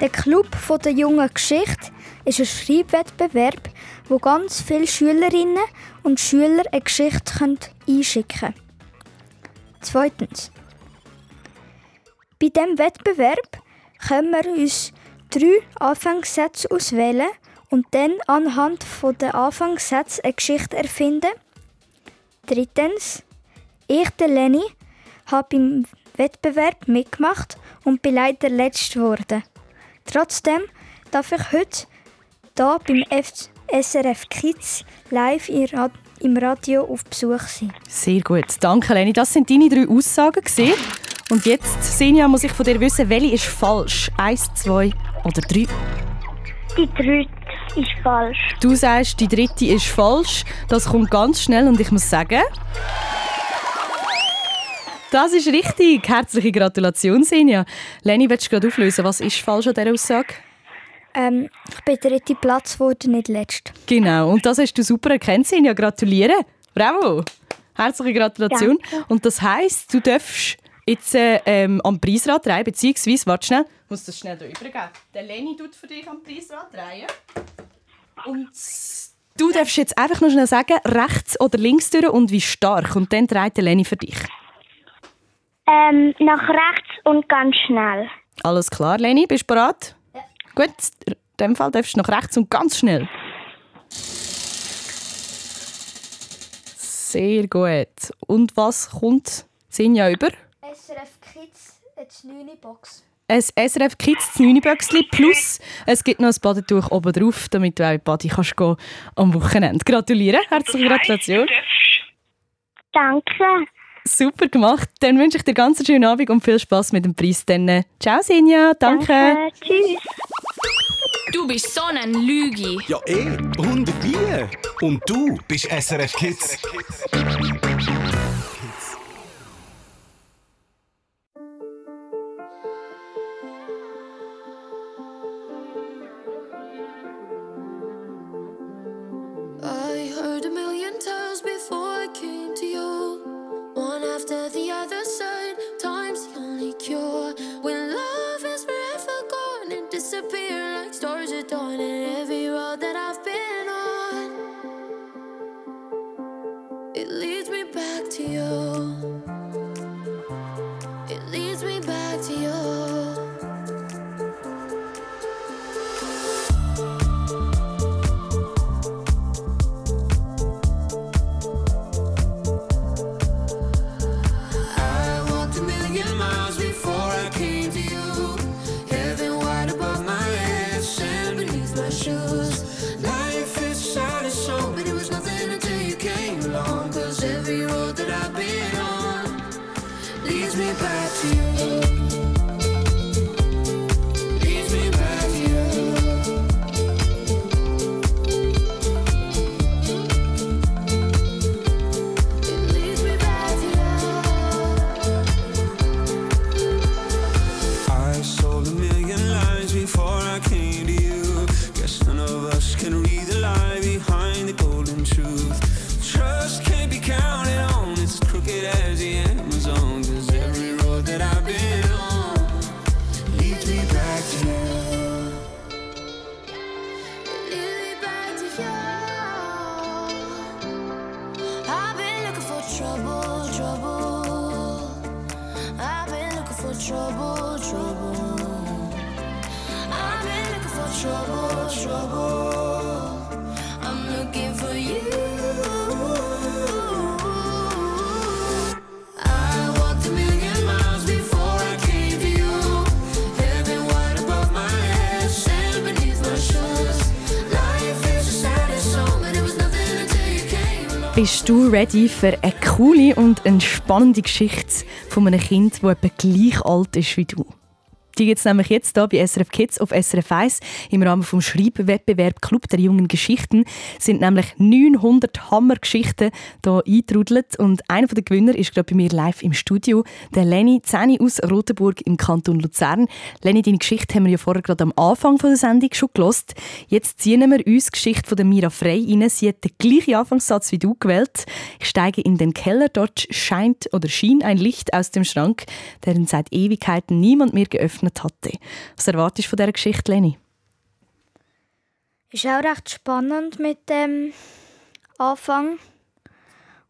Der Club der jungen Geschichte ist ein Schreibwettbewerb, wo ganz viele Schülerinnen und Schüler eine Geschichte einschicken können. Zweitens. Bei diesem Wettbewerb können wir uns drei Anfangssätze auswählen und dann anhand der Anfangssätze eine Geschichte erfinden. Drittens. Ich, der Lenny, habe beim Wettbewerb mitgemacht und bin leider letzt geworden. Trotzdem darf ich heute hier beim F SRF Kids live im Radio auf Besuch sein. Sehr gut. Danke, Lenny. Das sind deine drei Aussagen. Gewesen. Und jetzt, Sinja, muss ich von dir wissen, welche ist falsch? Eins, zwei oder drei? Die dritte ist falsch. Du sagst, die dritte ist falsch. Das kommt ganz schnell und ich muss sagen... Das ist richtig. Herzliche Gratulation, Sinja. Leni, willst du gerade auflösen, was ist falsch an dieser Aussage? Ähm, ich bin dritte Platz geworden, nicht letzt. Genau, und das hast du super erkannt, Sinja. Gratuliere. Bravo. Herzliche Gratulation. Danke. Und das heisst, du darfst jetzt äh, ähm, am Preisrad drehen, beziehungsweise, warte schnell, ich muss das schnell hier übergeben. Der Leni tut für dich am Preisrad drehen. Und du darfst jetzt einfach noch schnell sagen, rechts oder links durch und wie stark. Und dann dreht der Leni für dich. Ähm, nach rechts und ganz schnell. Alles klar, Leni, bist du bereit? Ja. Gut, in dem Fall darfst du nach rechts und ganz schnell. Sehr gut. Und was kommt Sinja über? SRF Kids, jetzt 9 Box. Ein SRF Kids 9 Böckchen plus es gibt noch ein Badetuch oben drauf, damit du auch in Bade kannst gehen am Wochenende. Gratuliere, herzliche Gratulation. Danke. Super gemacht. Dann wünsche ich dir ganz einen schönen Abend und viel Spaß mit dem Preis. Dann. Ciao, Sinja. Danke. Danke. Tschüss. Du bist so ein Lügi. Ja, eh. Und wie? Und du bist SRF Kids. I disappear trouble, trouble. I've been looking for trouble, trouble. I'm looking for you. Bist du ready für eine coole und spannende Geschichte von einem Kind, das etwa gleich alt ist wie du? Die gibt es nämlich jetzt hier bei SRF Kids auf SRF 1 im Rahmen des Schreibwettbewerb Club der jungen Geschichten sind nämlich 900 Hammergeschichten hier eingetrudelt und einer der Gewinner ist gerade bei mir live im Studio, der Lenny Zeni aus Rotenburg im Kanton Luzern. Lenny, deine Geschichte haben wir ja vorher gerade am Anfang der Sendung schon gelost. Jetzt ziehen wir uns die Geschichte von der Mira Frey rein. Sie hat den gleichen Anfangssatz wie du gewählt. Ich steige in den Keller, dort scheint oder schien ein Licht aus dem Schrank, deren seit Ewigkeiten niemand mehr geöffnet hatte. Was erwartest du von dieser Geschichte, Lenny? Ist auch recht spannend mit dem Anfang.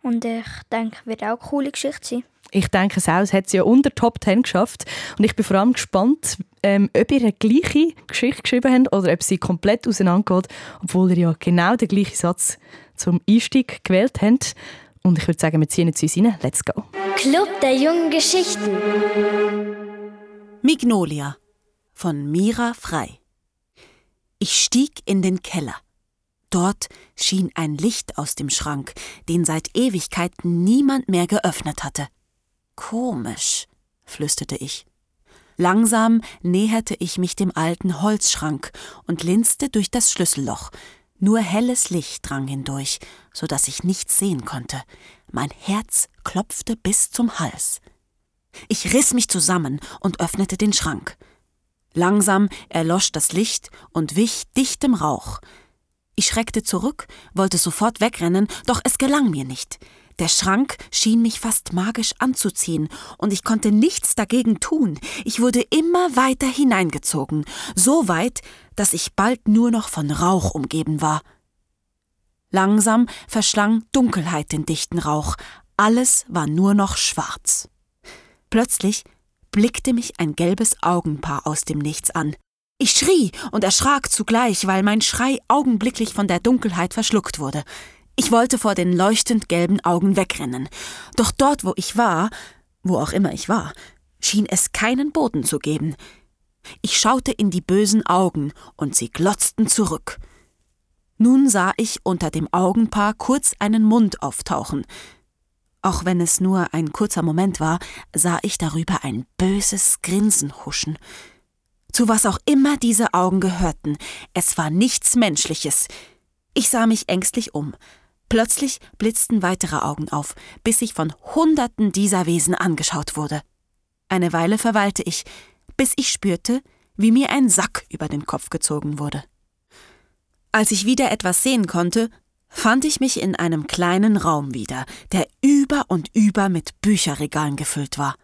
Und ich denke, wird auch eine coole Geschichte sein. Ich denke es auch. Es hat sie ja unter Top 10 geschafft. Und ich bin vor allem gespannt, ähm, ob ihr eine gleiche Geschichte geschrieben habt oder ob sie komplett auseinandergeht, obwohl ihr ja genau den gleichen Satz zum Einstieg gewählt habt. Und ich würde sagen, wir ziehen jetzt uns rein. Let's go. Club der jungen Geschichten. Mignolia von Mira Frei. Ich stieg in den Keller. Dort schien ein Licht aus dem Schrank, den seit Ewigkeiten niemand mehr geöffnet hatte. Komisch, flüsterte ich. Langsam näherte ich mich dem alten Holzschrank und linste durch das Schlüsselloch. Nur helles Licht drang hindurch, so dass ich nichts sehen konnte. Mein Herz klopfte bis zum Hals. Ich riss mich zusammen und öffnete den Schrank. Langsam erlosch das Licht und wich dichtem Rauch. Ich schreckte zurück, wollte sofort wegrennen, doch es gelang mir nicht. Der Schrank schien mich fast magisch anzuziehen, und ich konnte nichts dagegen tun. Ich wurde immer weiter hineingezogen, so weit, dass ich bald nur noch von Rauch umgeben war. Langsam verschlang Dunkelheit den dichten Rauch, alles war nur noch schwarz. Plötzlich blickte mich ein gelbes Augenpaar aus dem Nichts an. Ich schrie und erschrak zugleich, weil mein Schrei augenblicklich von der Dunkelheit verschluckt wurde. Ich wollte vor den leuchtend gelben Augen wegrennen. Doch dort, wo ich war, wo auch immer ich war, schien es keinen Boden zu geben. Ich schaute in die bösen Augen, und sie glotzten zurück. Nun sah ich unter dem Augenpaar kurz einen Mund auftauchen. Auch wenn es nur ein kurzer Moment war, sah ich darüber ein böses Grinsen huschen. Zu was auch immer diese Augen gehörten, es war nichts Menschliches. Ich sah mich ängstlich um. Plötzlich blitzten weitere Augen auf, bis ich von Hunderten dieser Wesen angeschaut wurde. Eine Weile verweilte ich, bis ich spürte, wie mir ein Sack über den Kopf gezogen wurde. Als ich wieder etwas sehen konnte, fand ich mich in einem kleinen Raum wieder, der über und über mit Bücherregalen gefüllt war.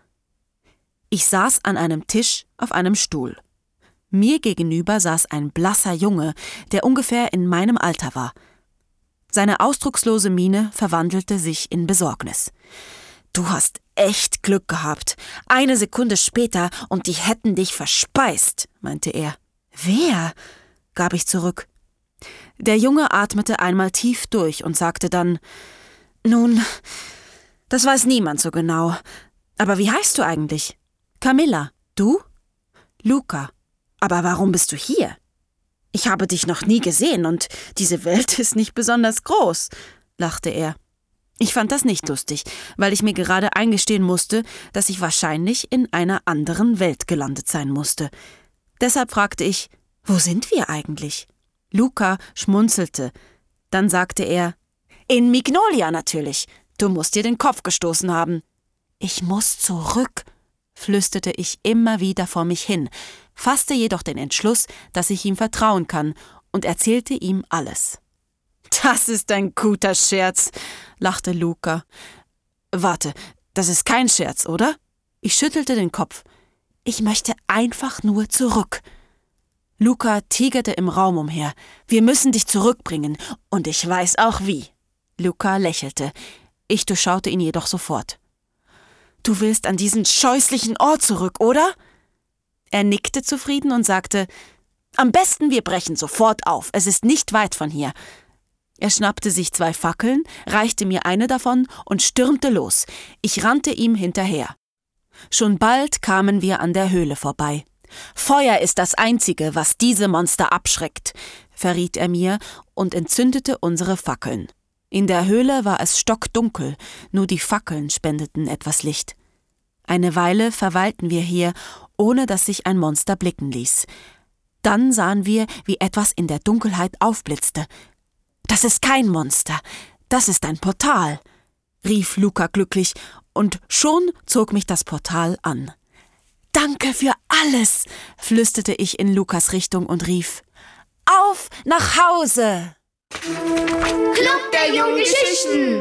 Ich saß an einem Tisch auf einem Stuhl. Mir gegenüber saß ein blasser Junge, der ungefähr in meinem Alter war. Seine ausdruckslose Miene verwandelte sich in Besorgnis. Du hast echt Glück gehabt. Eine Sekunde später und die hätten dich verspeist, meinte er. Wer? gab ich zurück. Der Junge atmete einmal tief durch und sagte dann Nun, das weiß niemand so genau. Aber wie heißt du eigentlich? Camilla. Du? Luca. Aber warum bist du hier? Ich habe dich noch nie gesehen und diese Welt ist nicht besonders groß, lachte er. Ich fand das nicht lustig, weil ich mir gerade eingestehen musste, dass ich wahrscheinlich in einer anderen Welt gelandet sein musste. Deshalb fragte ich, wo sind wir eigentlich? Luca schmunzelte. Dann sagte er, in Mignolia natürlich. Du musst dir den Kopf gestoßen haben. Ich muss zurück, flüsterte ich immer wieder vor mich hin, fasste jedoch den Entschluss, dass ich ihm vertrauen kann, und erzählte ihm alles. Das ist ein guter Scherz, lachte Luca. Warte, das ist kein Scherz, oder? Ich schüttelte den Kopf. Ich möchte einfach nur zurück. Luca tigerte im Raum umher. Wir müssen dich zurückbringen, und ich weiß auch wie. Luca lächelte. Ich durchschaute ihn jedoch sofort. Du willst an diesen scheußlichen Ort zurück, oder? Er nickte zufrieden und sagte, am besten wir brechen sofort auf, es ist nicht weit von hier. Er schnappte sich zwei Fackeln, reichte mir eine davon und stürmte los. Ich rannte ihm hinterher. Schon bald kamen wir an der Höhle vorbei. Feuer ist das Einzige, was diese Monster abschreckt, verriet er mir und entzündete unsere Fackeln. In der Höhle war es stockdunkel, nur die Fackeln spendeten etwas Licht. Eine Weile verweilten wir hier, ohne dass sich ein Monster blicken ließ. Dann sahen wir, wie etwas in der Dunkelheit aufblitzte. Das ist kein Monster, das ist ein Portal, rief Luca glücklich, und schon zog mich das Portal an. Danke für alles, flüsterte ich in Lukas Richtung und rief Auf nach Hause! Club der jungen Geschichten.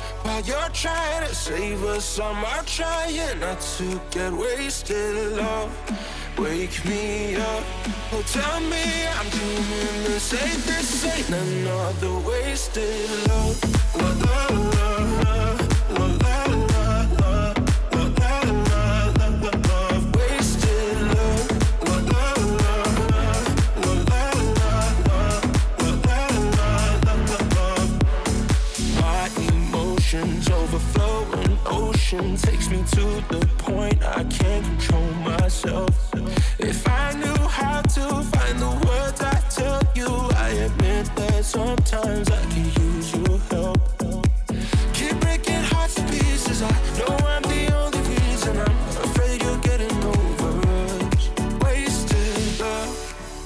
While you're trying to save us, I'm trying not to get wasted love. Wake me up, oh tell me I'm doing the same. This ain't another wasted love. La, la, la, ocean takes me to the point I can't control myself. If I knew how to find the words I tell you, I admit that sometimes I could use your help. Keep breaking hearts to pieces. I know I'm the only reason. I'm afraid you're getting over us. Wasted love.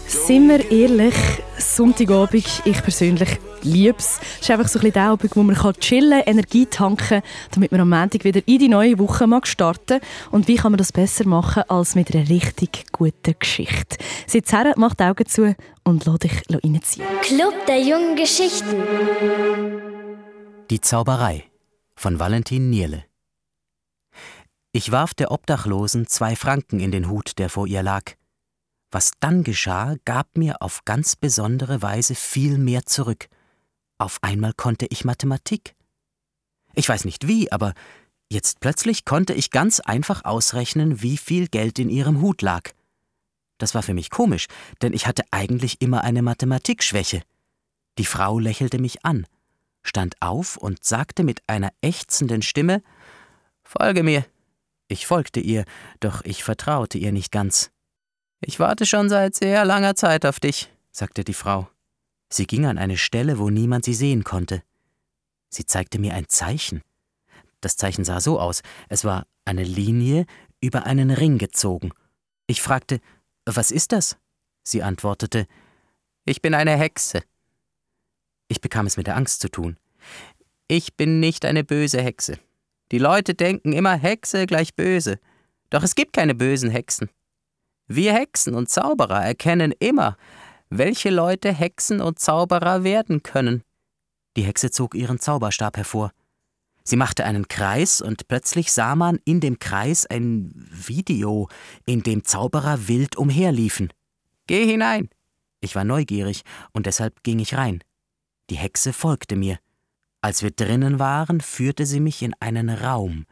Sind wir ehrlich, Sonntagabend, ich persönlich liebe es. Ist einfach so ein bisschen der Abend, wo man kann chillen Energie tanken damit man am Montag wieder in die neue Woche mag starten Und wie kann man das besser machen, als mit einer richtig guten Geschichte? Sitz her, mach die Augen zu und lass dich reinziehen. Club der jungen Geschichten. Die Zauberei von Valentin Nierle. Ich warf der Obdachlosen zwei Franken in den Hut, der vor ihr lag. Was dann geschah, gab mir auf ganz besondere Weise viel mehr zurück. Auf einmal konnte ich Mathematik. Ich weiß nicht wie, aber jetzt plötzlich konnte ich ganz einfach ausrechnen, wie viel Geld in ihrem Hut lag. Das war für mich komisch, denn ich hatte eigentlich immer eine Mathematikschwäche. Die Frau lächelte mich an, stand auf und sagte mit einer ächzenden Stimme Folge mir. Ich folgte ihr, doch ich vertraute ihr nicht ganz. Ich warte schon seit sehr langer Zeit auf dich, sagte die Frau. Sie ging an eine Stelle, wo niemand sie sehen konnte. Sie zeigte mir ein Zeichen. Das Zeichen sah so aus, es war eine Linie über einen Ring gezogen. Ich fragte, was ist das? Sie antwortete, ich bin eine Hexe. Ich bekam es mit der Angst zu tun. Ich bin nicht eine böse Hexe. Die Leute denken immer Hexe gleich böse. Doch es gibt keine bösen Hexen. Wir Hexen und Zauberer erkennen immer, welche Leute Hexen und Zauberer werden können. Die Hexe zog ihren Zauberstab hervor. Sie machte einen Kreis und plötzlich sah man in dem Kreis ein Video, in dem Zauberer wild umherliefen. Geh hinein! Ich war neugierig und deshalb ging ich rein. Die Hexe folgte mir. Als wir drinnen waren, führte sie mich in einen Raum.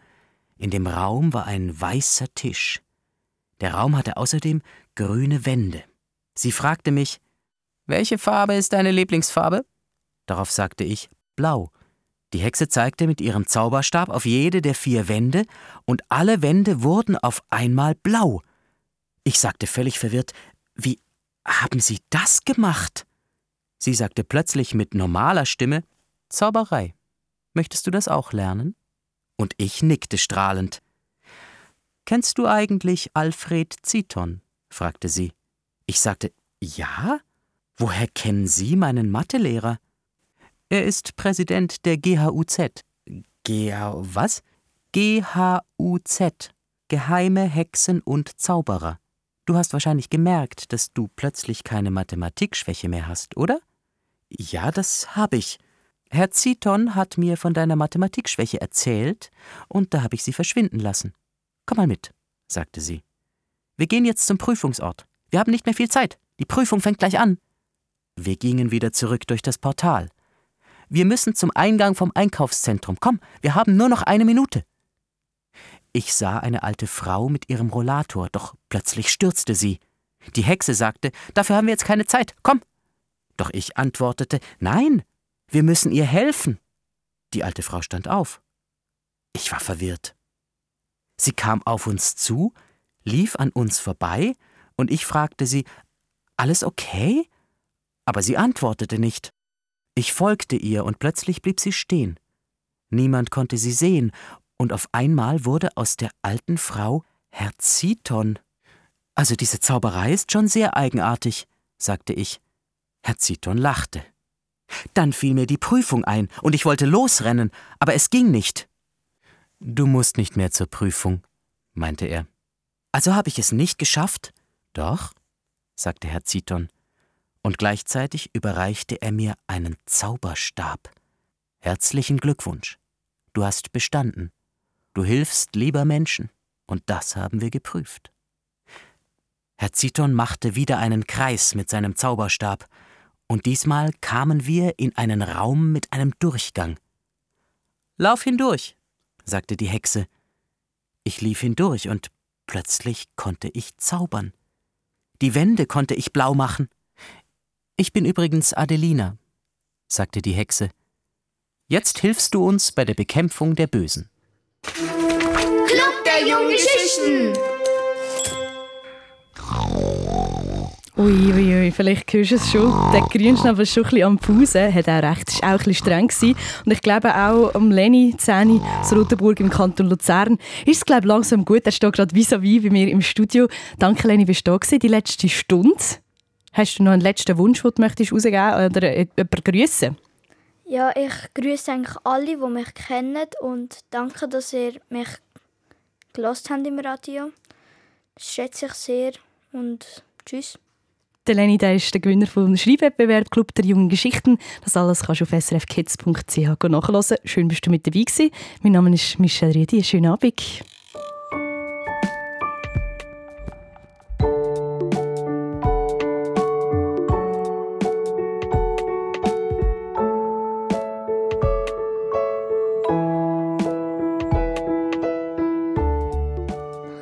In dem Raum war ein weißer Tisch. Der Raum hatte außerdem grüne Wände. Sie fragte mich, welche Farbe ist deine Lieblingsfarbe? Darauf sagte ich, blau. Die Hexe zeigte mit ihrem Zauberstab auf jede der vier Wände, und alle Wände wurden auf einmal blau. Ich sagte völlig verwirrt, wie haben Sie das gemacht? Sie sagte plötzlich mit normaler Stimme, Zauberei. Möchtest du das auch lernen? Und ich nickte strahlend. Kennst du eigentlich Alfred Ziton? fragte sie. Ich sagte, ja? Woher kennen Sie meinen Mathelehrer? Er ist Präsident der GHUZ. GH was? GHUZ. Geheime Hexen und Zauberer. Du hast wahrscheinlich gemerkt, dass du plötzlich keine Mathematikschwäche mehr hast, oder? Ja, das habe ich. Herr Ziton hat mir von deiner Mathematikschwäche erzählt, und da habe ich sie verschwinden lassen. Komm mal mit, sagte sie. Wir gehen jetzt zum Prüfungsort. Wir haben nicht mehr viel Zeit. Die Prüfung fängt gleich an. Wir gingen wieder zurück durch das Portal. Wir müssen zum Eingang vom Einkaufszentrum. Komm, wir haben nur noch eine Minute. Ich sah eine alte Frau mit ihrem Rollator, doch plötzlich stürzte sie. Die Hexe sagte, dafür haben wir jetzt keine Zeit, komm. Doch ich antwortete, nein, wir müssen ihr helfen. Die alte Frau stand auf. Ich war verwirrt. Sie kam auf uns zu, lief an uns vorbei, und ich fragte sie, alles okay? Aber sie antwortete nicht. Ich folgte ihr, und plötzlich blieb sie stehen. Niemand konnte sie sehen, und auf einmal wurde aus der alten Frau Herr Ziton. Also diese Zauberei ist schon sehr eigenartig, sagte ich. Herr Ziton lachte. Dann fiel mir die Prüfung ein, und ich wollte losrennen, aber es ging nicht. Du musst nicht mehr zur Prüfung, meinte er. Also habe ich es nicht geschafft? Doch, sagte Herr Ziton, und gleichzeitig überreichte er mir einen Zauberstab. Herzlichen Glückwunsch. Du hast bestanden. Du hilfst lieber Menschen, und das haben wir geprüft. Herr Ziton machte wieder einen Kreis mit seinem Zauberstab, und diesmal kamen wir in einen Raum mit einem Durchgang. Lauf hindurch, sagte die Hexe. Ich lief hindurch, und plötzlich konnte ich zaubern. Die Wände konnte ich blau machen. Ich bin übrigens Adelina, sagte die Hexe. Jetzt hilfst du uns bei der Bekämpfung der Bösen. Club der jungen Geschichten. Ui, ui, ui, vielleicht hörst du es schon. Der Grünschnabel ist schon ein bisschen am Pausen, hat auch recht, ist auch ein bisschen streng gewesen. Und ich glaube auch am Leni Zähni aus Rotenburg im Kanton Luzern ist es glaube langsam gut. Er steht gerade vis-à-vis bei mir im Studio. Danke Leni, bist du da gewesen, die letzte Stunde. Hast du noch einen letzten Wunsch, den du möchtest rausgeben oder jemanden grüßen? Ja, ich grüße eigentlich alle, die mich kennen und danke, dass ihr mich gelost habt im Radio. Das schätze ich sehr und tschüss. Lenny der ist der Gewinner vom Schreibwettbewerb Club der jungen Geschichten. Das alles kannst du auf srfkids.ch nachhören. Schön, bist du mit dabei gewesen. Mein Name ist Michelle Riedi. Schönen Abend.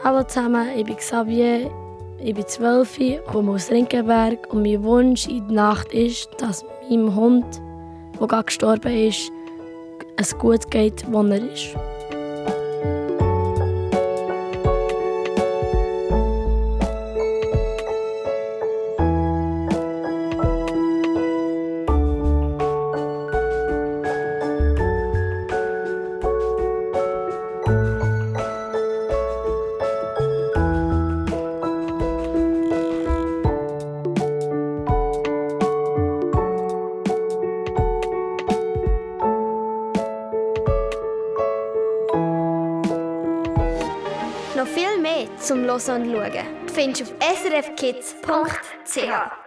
Hallo zusammen, ich bin Xavier, ich bin 12, komme aus Rinkenberg und mein Wunsch in der Nacht ist, dass meinem Hund, der gerade gestorben ist, es gut geht, wo er ist. Findest du auf srfkids.ch.